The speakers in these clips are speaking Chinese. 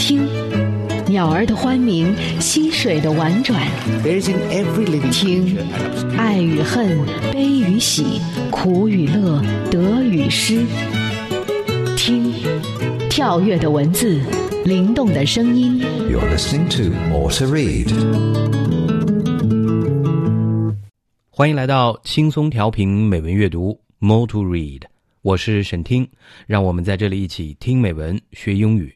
听，鸟儿的欢鸣，溪水的婉转。听，爱与恨，悲与喜，苦与乐，得与失。听，跳跃的文字，灵动的声音。You're listening to More to Read。欢迎来到轻松调频美文阅读 More to Read，我是沈听，让我们在这里一起听美文学英语。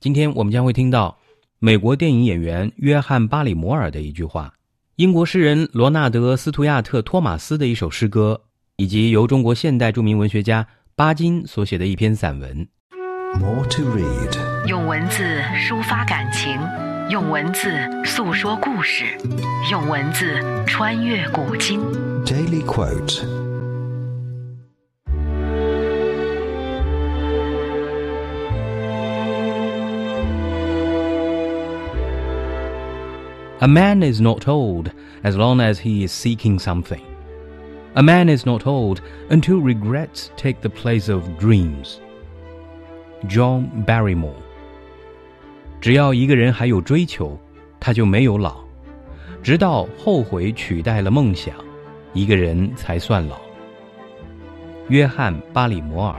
今天我们将会听到美国电影演员约翰·巴里摩尔的一句话，英国诗人罗纳德·斯图亚特·托马斯的一首诗歌，以及由中国现代著名文学家巴金所写的一篇散文。More to read. 用文字抒发感情，用文字诉说故事，用文字穿越古今。Daily quote. A man is not old as long as he is seeking something. A man is not old until regrets take the place of dreams. John Barrymore。只要一个人还有追求，他就没有老；直到后悔取代了梦想，一个人才算老。约翰·巴里摩尔。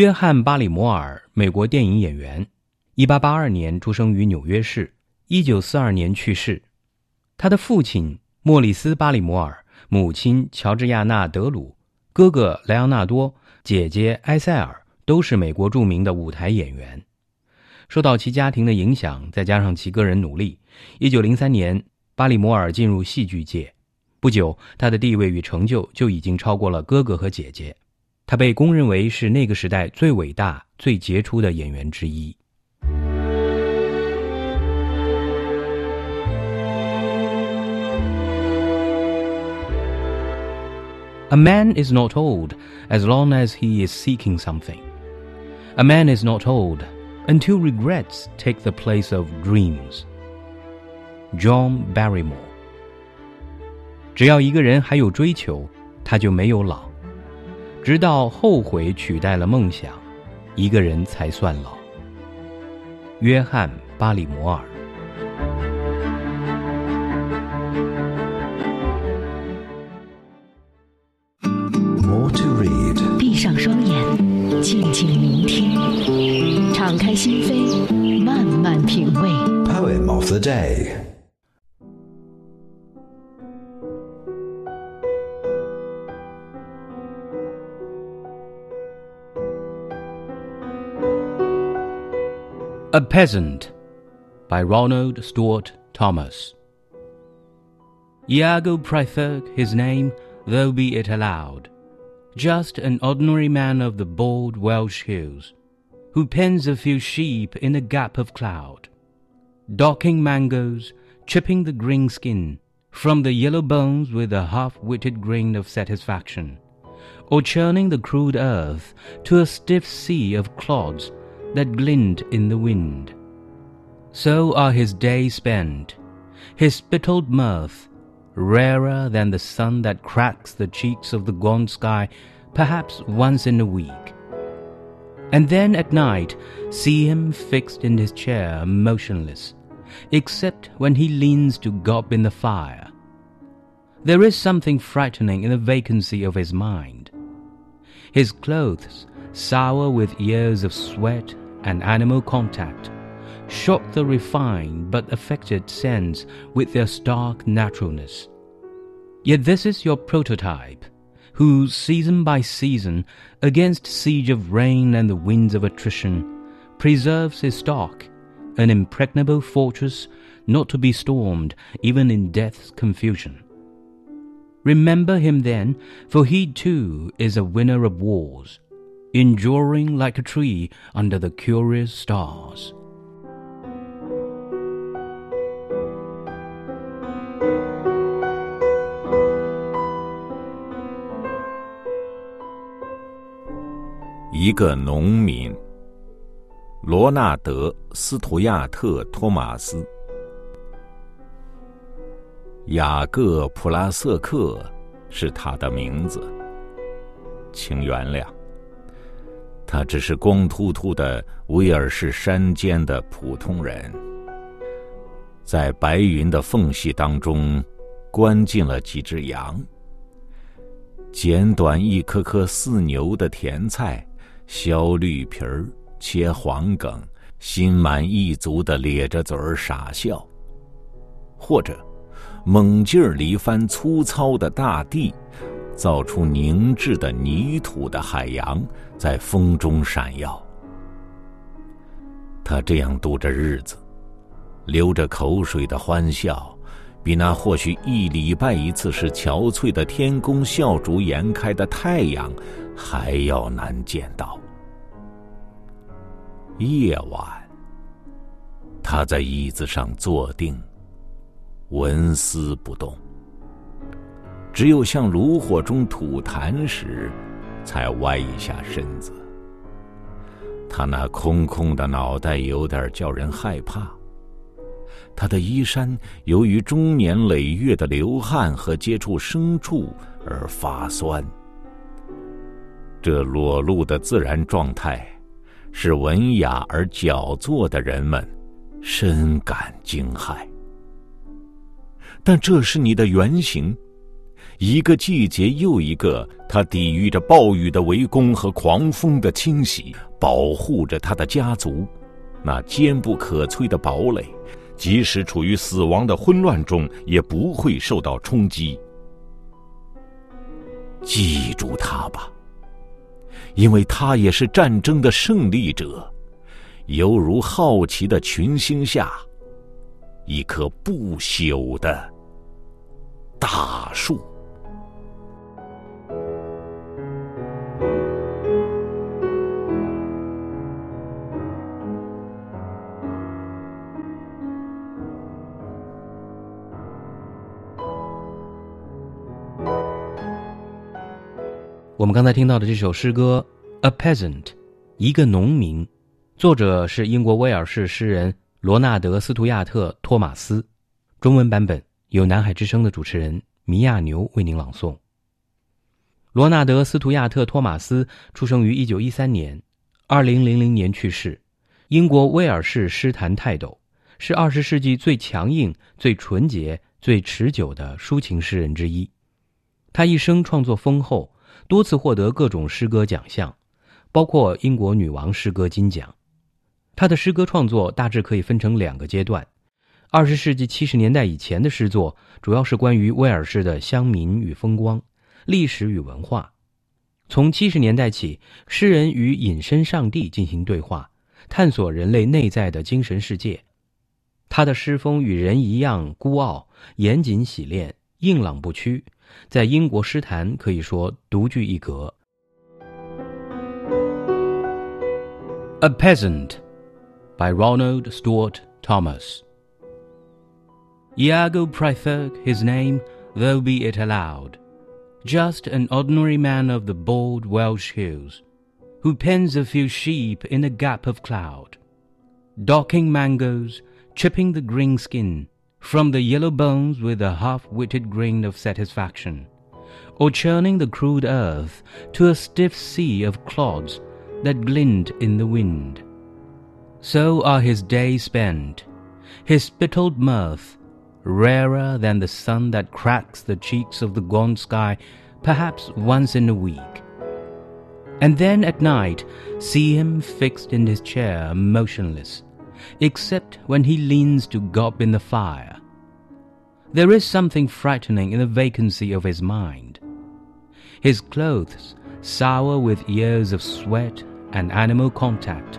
约翰·巴里摩尔，美国电影演员，1882年出生于纽约市，1942年去世。他的父亲莫里斯·巴里摩尔，母亲乔治亚娜·德鲁，哥哥莱昂纳多，姐姐埃塞尔都是美国著名的舞台演员。受到其家庭的影响，再加上其个人努力，1903年，巴里摩尔进入戏剧界。不久，他的地位与成就就已经超过了哥哥和姐姐。他被公认为是那个时代最伟大、最杰出的演员之一。A man is not old as long as he is seeking something. A man is not old until regrets take the place of dreams. John Barrymore。只要一个人还有追求，他就没有老。 直到后悔取代了梦想，一个人才算老。约翰·巴里摩尔。More to read. 闭上双眼，静静聆听，敞开心扉，慢慢品味。Poem of the day. A Peasant by Ronald Stuart Thomas. Iago preferred his name, though be it allowed. Just an ordinary man of the bold Welsh hills, who pens a few sheep in a gap of cloud, docking mangoes, chipping the green skin from the yellow bones with a half-witted grin of satisfaction, or churning the crude earth to a stiff sea of clods that glint in the wind. So are his days spent, his spittled mirth, rarer than the sun that cracks the cheeks of the gaunt sky perhaps once in a week. And then at night see him fixed in his chair, motionless, except when he leans to gob in the fire. There is something frightening in the vacancy of his mind. His clothes, sour with years of sweat and animal contact, shock the refined but affected sense with their stark naturalness. Yet this is your prototype, who, season by season, against siege of rain and the winds of attrition, preserves his stock, an impregnable fortress not to be stormed even in death's confusion. Remember him then, for he too is a winner of wars, enduring like a tree under the curious stars. 一个农民，罗纳德·斯图亚特·托马斯，雅各·普拉瑟克是他的名字。请原谅。他只是光秃秃的威尔士山间的普通人，在白云的缝隙当中，关进了几只羊。剪短一颗颗似牛的甜菜，削绿皮儿，切黄梗，心满意足的咧着嘴儿傻笑，或者猛劲儿里翻粗糙的大地，造出凝滞的泥土的海洋，在风中闪耀。他这样度着日子，流着口水的欢笑。比那或许一礼拜一次是憔悴的天宫笑逐颜开的太阳还要难见到。夜晚，他在椅子上坐定，纹丝不动，只有向炉火中吐痰时，才歪一下身子。他那空空的脑袋有点叫人害怕。他的衣衫由于终年累月的流汗和接触牲畜而发酸。这裸露的自然状态，使文雅而矫作的人们深感惊骇。但这是你的原型，一个季节又一个，他抵御着暴雨的围攻和狂风的侵袭，保护着他的家族，那坚不可摧的堡垒。即使处于死亡的混乱中，也不会受到冲击。记住他吧，因为他也是战争的胜利者，犹如好奇的群星下一棵不朽的大树。我们刚才听到的这首诗歌《A Peasant》，一个农民，作者是英国威尔士诗人罗纳德·斯图亚特·托马斯，中文版本由南海之声的主持人米亚牛为您朗诵。罗纳德·斯图亚特·托马斯出生于1913年，2000年去世，英国威尔士诗坛泰斗，是20世纪最强硬、最纯洁、最持久的抒情诗人之一。他一生创作丰厚。多次获得各种诗歌奖项，包括英国女王诗歌金奖。他的诗歌创作大致可以分成两个阶段：二十世纪七十年代以前的诗作主要是关于威尔士的乡民与风光、历史与文化；从七十年代起，诗人与隐身上帝进行对话，探索人类内在的精神世界。他的诗风与人一样孤傲、严谨洗练、硬朗不屈。在英国诗坛可以说独具一格。A Peasant by Ronald Stuart Thomas. Iago Prythirk his name, though be it allowed, just an ordinary man of the bold Welsh hills, who pens a few sheep in a gap of cloud, docking mangoes, chipping the green skin, from the yellow bones with a half-witted grin of satisfaction, or churning the crude earth to a stiff sea of clods that glint in the wind. So are his days spent, his spittled mirth, rarer than the sun that cracks the cheeks of the gaunt sky perhaps once in a week. And then at night see him fixed in his chair motionless, except when he leans to gob in the fire. There is something frightening in the vacancy of his mind. His clothes, sour with years of sweat and animal contact,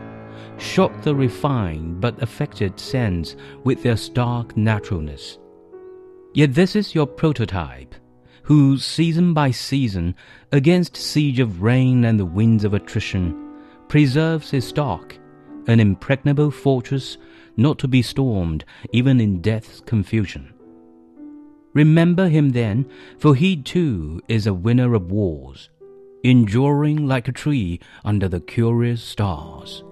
shock the refined but affected sense with their stark naturalness. Yet this is your prototype, who, season by season, against siege of rain and the winds of attrition, preserves his stock an impregnable fortress not to be stormed even in death's confusion. Remember him then, for he too is a winner of wars, enduring like a tree under the curious stars.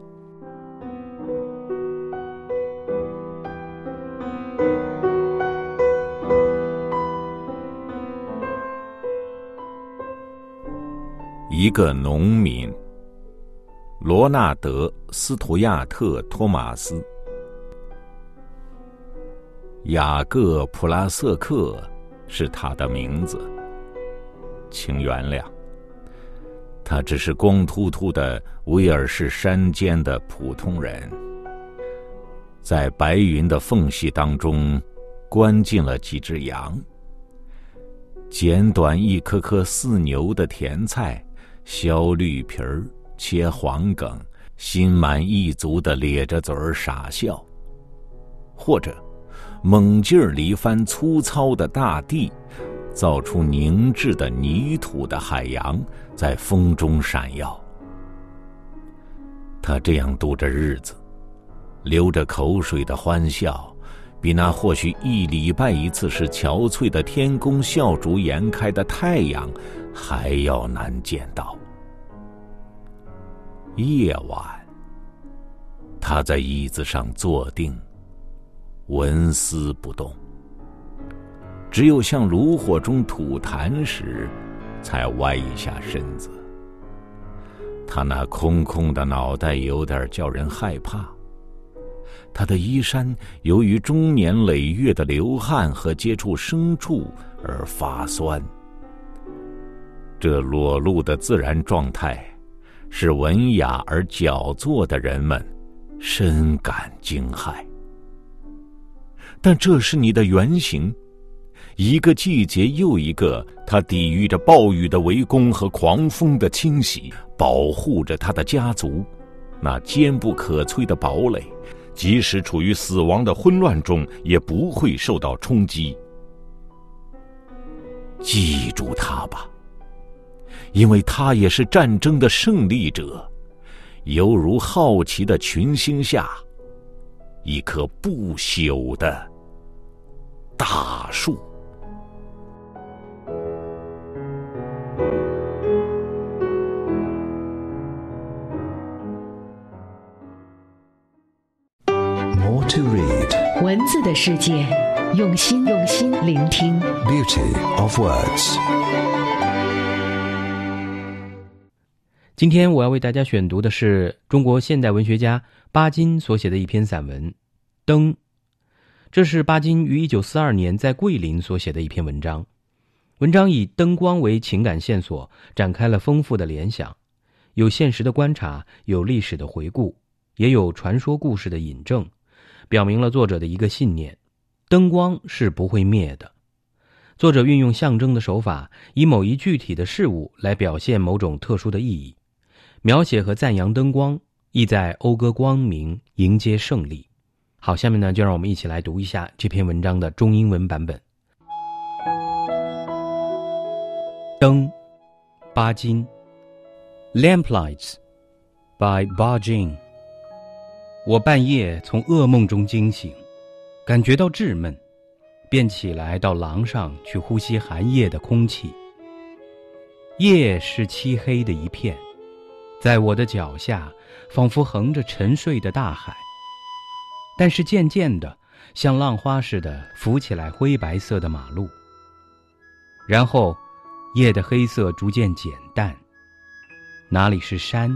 罗纳德·斯图亚特·托马斯，雅各·普拉瑟克是他的名字。请原谅，他只是光秃秃的威尔士山间的普通人，在白云的缝隙当中，关进了几只羊，剪短一颗颗似牛的甜菜。削绿皮儿，切黄梗，心满意足的咧着嘴儿傻笑，或者猛劲儿里翻粗糙的大地，造出凝滞的泥土的海洋，在风中闪耀。他这样度着日子，流着口水的欢笑，比那或许一礼拜一次是憔悴的天公笑逐颜开的太阳还要难见到。夜晚，他在椅子上坐定，纹丝不动。只有向炉火中吐痰时，才歪一下身子。他那空空的脑袋有点叫人害怕。他的衣衫由于终年累月的流汗和接触牲畜而发酸。这裸露的自然状态。使文雅而矫作的人们深感惊骇。但这是你的原型，一个季节又一个，他抵御着暴雨的围攻和狂风的侵袭，保护着他的家族，那坚不可摧的堡垒，即使处于死亡的混乱中，也不会受到冲击。记住他吧。因为他也是战争的胜利者，犹如好奇的群星下一棵不朽的大树。More to read，文字的世界，用心用心聆听。Beauty of words。今天我要为大家选读的是中国现代文学家巴金所写的一篇散文《灯》，这是巴金于一九四二年在桂林所写的一篇文章。文章以灯光为情感线索，展开了丰富的联想，有现实的观察，有历史的回顾，也有传说故事的引证，表明了作者的一个信念：灯光是不会灭的。作者运用象征的手法，以某一具体的事物来表现某种特殊的意义。描写和赞扬灯光，意在讴歌光明，迎接胜利。好，下面呢，就让我们一起来读一下这篇文章的中英文版本。灯，巴金。Lamplights by b a j i n g。我半夜从噩梦中惊醒，感觉到稚闷，便起来到廊上去呼吸寒夜的空气。夜是漆黑的一片。在我的脚下，仿佛横着沉睡的大海。但是渐渐的，像浪花似的浮起来灰白色的马路。然后，夜的黑色逐渐减淡。哪里是山，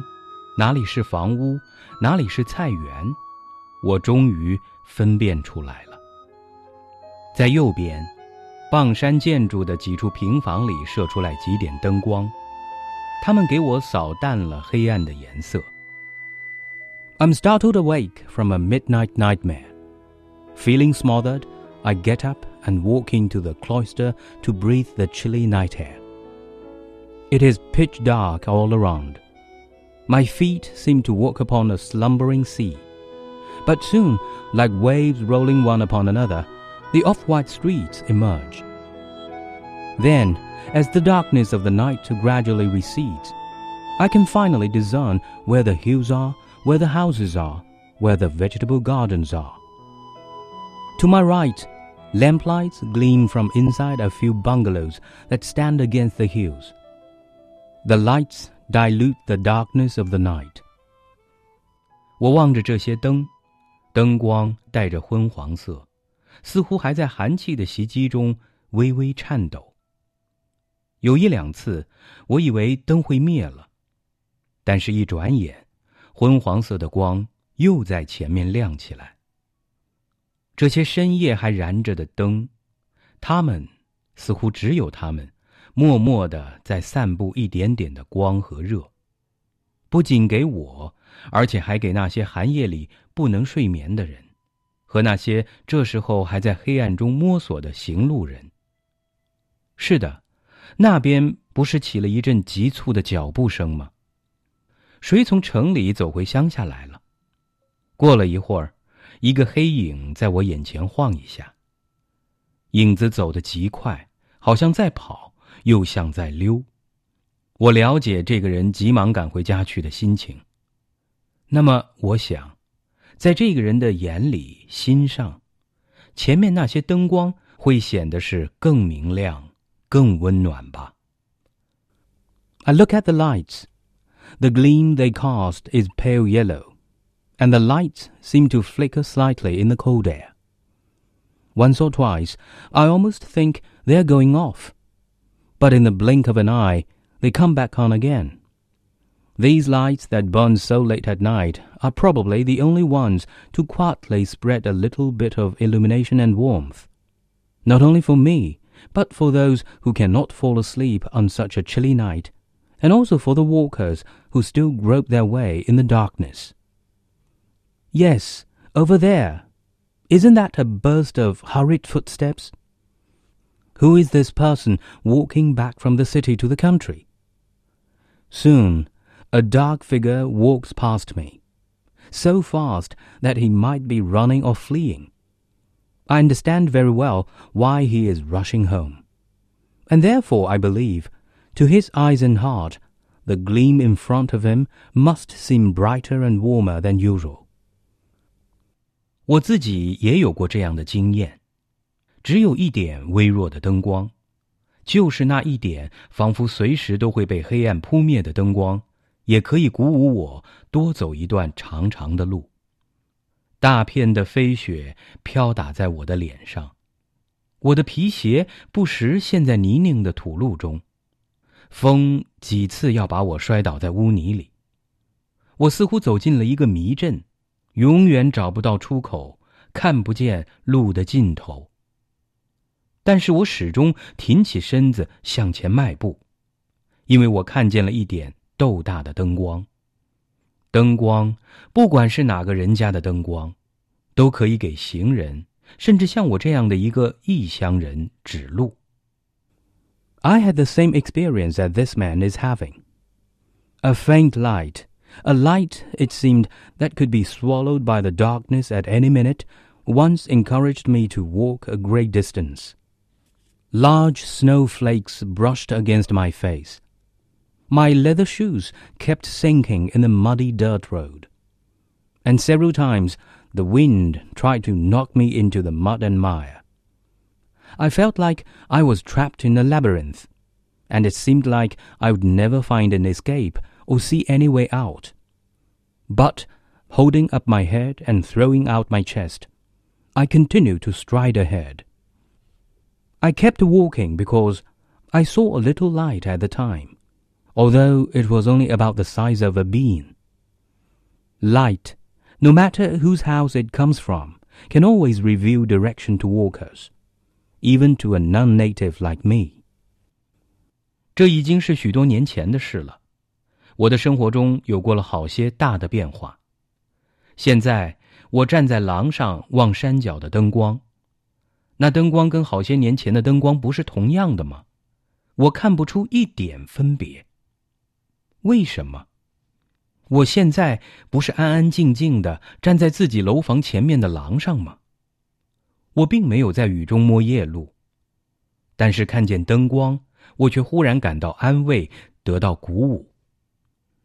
哪里是房屋，哪里是菜园，我终于分辨出来了。在右边，傍山建筑的几处平房里射出来几点灯光。他们给我扫淡了黑暗的颜色。I'm startled awake from a midnight nightmare. Feeling smothered, I get up and walk into the cloister to breathe the chilly night air. It is pitch dark all around. My feet seem to walk upon a slumbering sea. But soon, like waves rolling one upon another, the off white streets emerge. Then, as the darkness of the night gradually recedes, I can finally discern where the hills are, where the houses are, where the vegetable gardens are. To my right, lamplights gleam from inside a few bungalows that stand against the hills. The lights dilute the darkness of the night. 我望着这些灯，灯光带着昏黄色，似乎还在寒气的袭击中微微颤抖。 有一两次，我以为灯会灭了，但是，一转眼，昏黄色的光又在前面亮起来。这些深夜还燃着的灯，它们似乎只有它们，默默的在散布一点点的光和热，不仅给我，而且还给那些寒夜里不能睡眠的人，和那些这时候还在黑暗中摸索的行路人。是的。那边不是起了一阵急促的脚步声吗？谁从城里走回乡下来了？过了一会儿，一个黑影在我眼前晃一下。影子走得极快，好像在跑，又像在溜。我了解这个人急忙赶回家去的心情。那么，我想，在这个人的眼里、心上，前面那些灯光会显得是更明亮。更温暖吧。I look at the lights. The gleam they cast is pale yellow, and the lights seem to flicker slightly in the cold air. Once or twice, I almost think they are going off, but in the blink of an eye, they come back on again. These lights that burn so late at night are probably the only ones to quietly spread a little bit of illumination and warmth, not only for me, but for those who cannot fall asleep on such a chilly night, and also for the walkers who still grope their way in the darkness. Yes, over there. Isn't that a burst of hurried footsteps? Who is this person walking back from the city to the country? Soon, a dark figure walks past me, so fast that he might be running or fleeing. I understand very well why he is rushing home. And therefore, I believe, to his eyes and heart, the gleam in front of him must seem brighter and warmer than usual. 我自己也有过这样的经验，只有一点微弱的灯光，就是那一点仿佛随时都会被黑暗扑灭的灯光，也可以鼓舞我多走一段长长的路。 大片的飞雪飘打在我的脸上，我的皮鞋不时陷在泥泞的土路中，风几次要把我摔倒在污泥里。我似乎走进了一个迷阵，永远找不到出口，看不见路的尽头。但是我始终挺起身子向前迈步，因为我看见了一点豆大的灯光。灯光，不管是哪个人家的灯光，都可以给行人，甚至像我这样的一个异乡人指路。I had the same experience that this man is having. A faint light, a light, it seemed, that could be swallowed by the darkness at any minute, once encouraged me to walk a great distance. Large snowflakes brushed against my face. my leather shoes kept sinking in the muddy dirt road. And several times the wind tried to knock me into the mud and mire. I felt like I was trapped in a labyrinth, and it seemed like I would never find an escape or see any way out. But, holding up my head and throwing out my chest, I continued to stride ahead. I kept walking because I saw a little light at the time although it was only about the size of a bean. Light, no matter whose house it comes from, can always reveal direction to walkers, even to a non-native like me. 这已经是许多年前的事了。我的生活中有过了好些大的变化。现在我站在廊上望山脚的灯光，那灯光跟好些年前的灯光不是同样的吗？我看不出一点分别。 为什么？我现在不是安安静静的站在自己楼房前面的廊上吗？我并没有在雨中摸夜路，但是看见灯光，我却忽然感到安慰，得到鼓舞。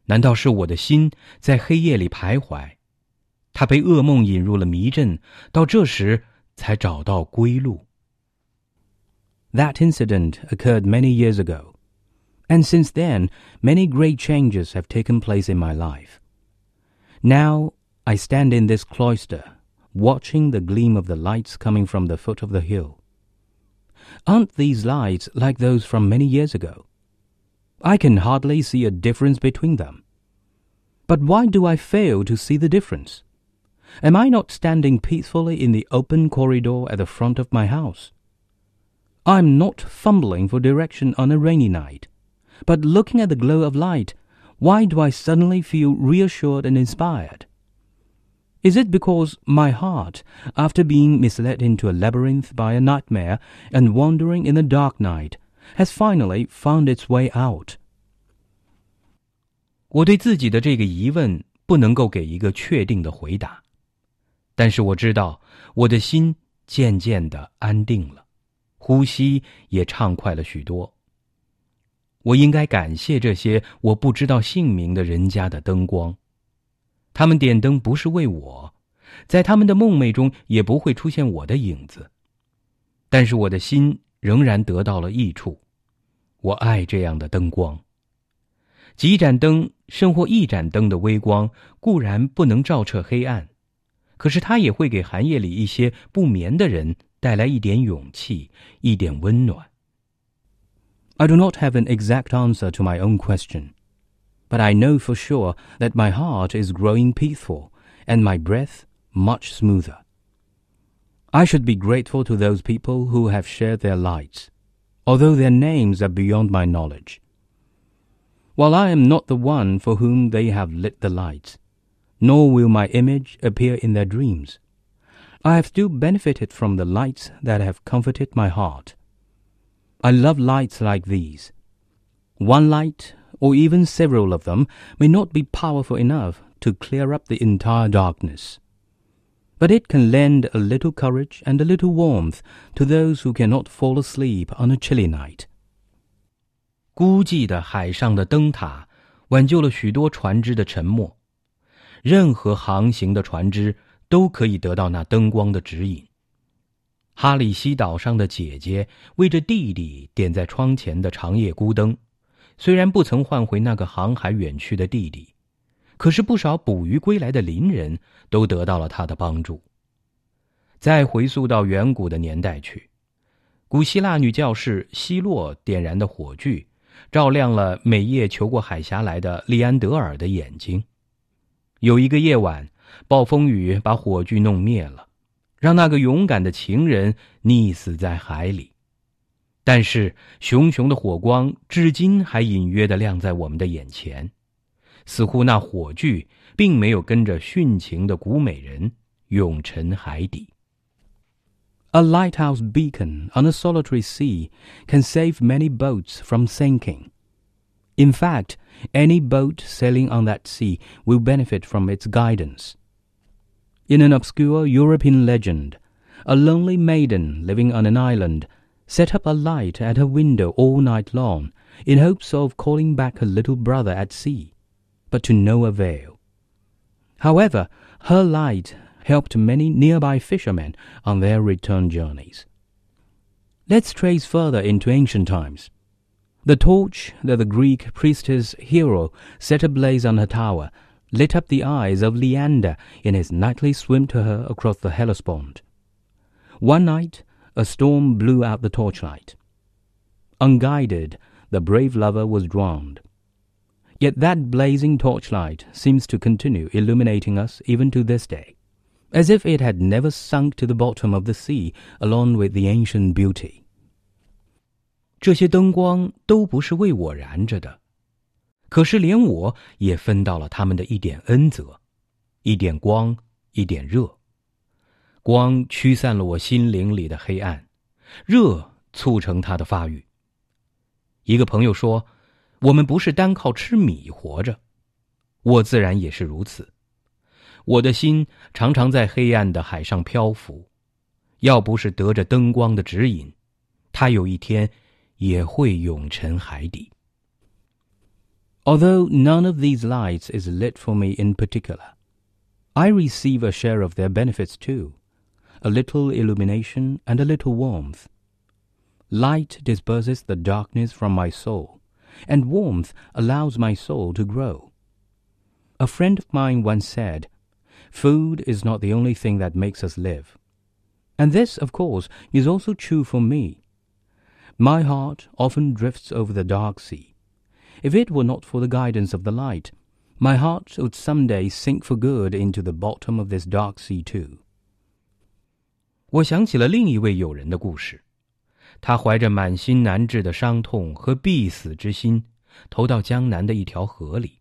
难道是我的心在黑夜里徘徊？他被噩梦引入了迷阵，到这时才找到归路。That incident occurred many years ago. And since then, many great changes have taken place in my life. Now, I stand in this cloister, watching the gleam of the lights coming from the foot of the hill. Aren't these lights like those from many years ago? I can hardly see a difference between them. But why do I fail to see the difference? Am I not standing peacefully in the open corridor at the front of my house? I am not fumbling for direction on a rainy night, but looking at the glow of light, why do I suddenly feel reassured and inspired? Is it because my heart, after being misled into a labyrinth by a nightmare and wandering in the dark night, has finally found its way out? 我对自己的这个疑问不能够给一个确定的回答，但是我知道我的心渐渐的安定了，呼吸也畅快了许多。 我应该感谢这些我不知道姓名的人家的灯光，他们点灯不是为我，在他们的梦寐中也不会出现我的影子，但是我的心仍然得到了益处。我爱这样的灯光。几盏灯，甚或一盏灯的微光，固然不能照彻黑暗，可是它也会给寒夜里一些不眠的人带来一点勇气，一点温暖。I do not have an exact answer to my own question, but I know for sure that my heart is growing peaceful and my breath much smoother. I should be grateful to those people who have shared their lights, although their names are beyond my knowledge. While I am not the one for whom they have lit the lights, nor will my image appear in their dreams, I have still benefited from the lights that have comforted my heart. I love lights like these. One light, or even several of them, may not be powerful enough to clear up the entire darkness. But it can lend a little courage and a little warmth to those who cannot fall asleep on a chilly night. 孤寂的海上的灯塔，挽救了许多船只的沉没。任何航行的船只都可以得到那灯光的指引。 哈里西岛上的姐姐为着弟弟点在窗前的长夜孤灯，虽然不曾换回那个航海远去的弟弟，可是不少捕鱼归来的邻人都得到了他的帮助。再回溯到远古的年代去，古希腊女教士希洛点燃的火炬。照亮了每夜求过海峡来的利安德尔的眼睛。有一个夜晚，暴风雨把火炬弄灭了，让那个勇敢的情人溺死在海里。但是，熊熊的火光至今还隐约的亮在我们的眼前，似乎那火炬并没有跟着殉情的古美人永沉海底。A lighthouse beacon on a solitary sea can save many boats from sinking. In fact, any boat sailing on that sea will benefit from its guidance. In an obscure European legend, a lonely maiden living on an island set up a light at her window all night long in hopes of calling back her little brother at sea, but to no avail. However, her light helped many nearby fishermen on their return journeys. Let's trace further into ancient times. The torch that the Greek priestess Hero set ablaze on her tower lit up the eyes of Leander in his nightly swim to her across the Hellespont. One night, a storm blew out the torchlight. Unguided, the brave lover was drowned. Yet that blazing torchlight seems to continue illuminating us even to this day as if it had never sunk to the bottom of the sea along with the ancient beauty. 这些灯光都不是为我燃着的， 可是连我也分到了他们的一点恩泽，一点光，一点热。光驱散了我心灵里的黑暗，热促成它的发育。一个朋友说：“我们不是单靠吃米活着。”我自然也是如此。我的心常常在黑暗的海上漂浮，要不是得着灯光的指引，它有一天也会永沉海底。Although none of these lights is lit for me in particular, I receive a share of their benefits too, a little illumination and a little warmth. Light disperses the darkness from my soul, and warmth allows my soul to grow. A friend of mine once said, Food is not the only thing that makes us live. And this, of course, is also true for me. My heart often drifts over the dark sea, If it were not for the guidance of the light, my heart would some day sink for good into the bottom of this dark sea too. 我想起了另一位友人的故事，他怀着满心难治的伤痛和必死之心，投到江南的一条河里。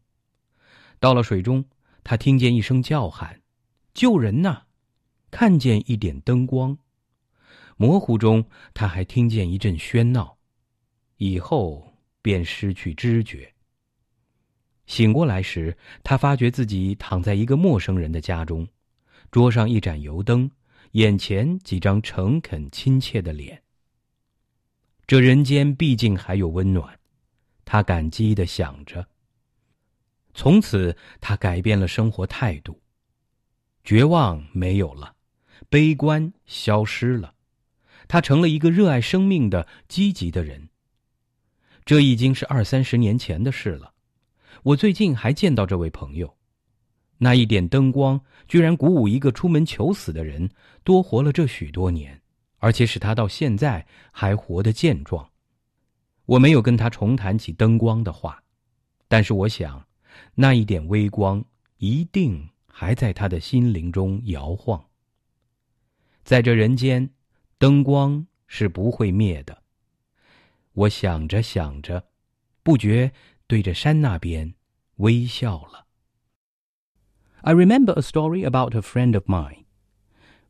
到了水中，他听见一声叫喊：“救人呐！”看见一点灯光，模糊中他还听见一阵喧闹，以后便失去知觉。醒过来时，他发觉自己躺在一个陌生人的家中，桌上一盏油灯，眼前几张诚恳亲切的脸。这人间毕竟还有温暖，他感激的想着。从此，他改变了生活态度，绝望没有了。悲观消失了，他成了一个热爱生命的积极的人。这已经是二三十年前的事了。我最近还见到这位朋友，那一点灯光居然鼓舞一个出门求死的人多活了这许多年，而且使他到现在还活得健壮。我没有跟他重谈起灯光的话，但是我想，那一点微光一定还在他的心灵中摇晃。在这人间，灯光是不会灭的。我想着想着，不觉对着山那边微笑了。I remember a story about a friend of mine.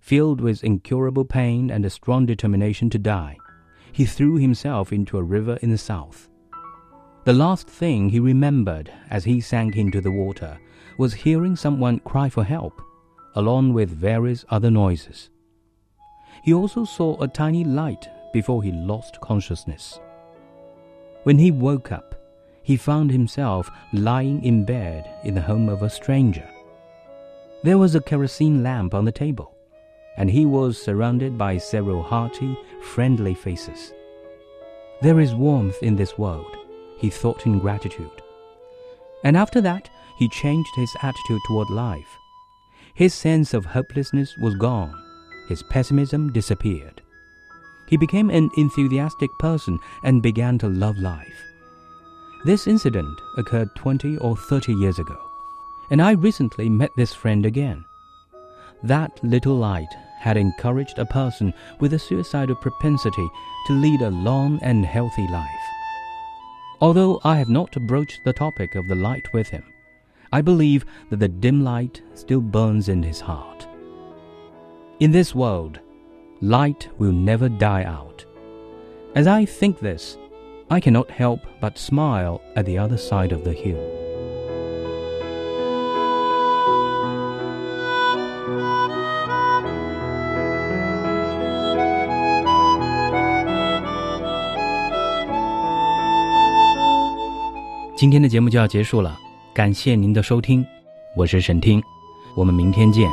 Filled with incurable pain and a strong determination to die, he threw himself into a river in the south. The last thing he remembered as he sank into the water was hearing someone cry for help, along with various other noises. He also saw a tiny light before he lost consciousness. When he woke up, he found himself lying in bed in the home of a stranger. There was a kerosene lamp on the table, and he was surrounded by several hearty, friendly faces. There is warmth in this world, he thought in gratitude. And after that, he changed his attitude toward life. His sense of hopelessness was gone his pessimism disappeared. He became an enthusiastic person and began to love life. This incident occurred 20 or 30 years ago, and I recently met this friend again. That little light had encouraged a person with a suicidal propensity to lead a long and healthy life. Although I have not broached the topic of the light with him, I believe that the dim light still burns in his heart. In this world, light will never die out. As I think this, I cannot help but smile at the other side of the hill. 今天的节目就要结束了，感谢您的收听，我是沈听，我们明天见。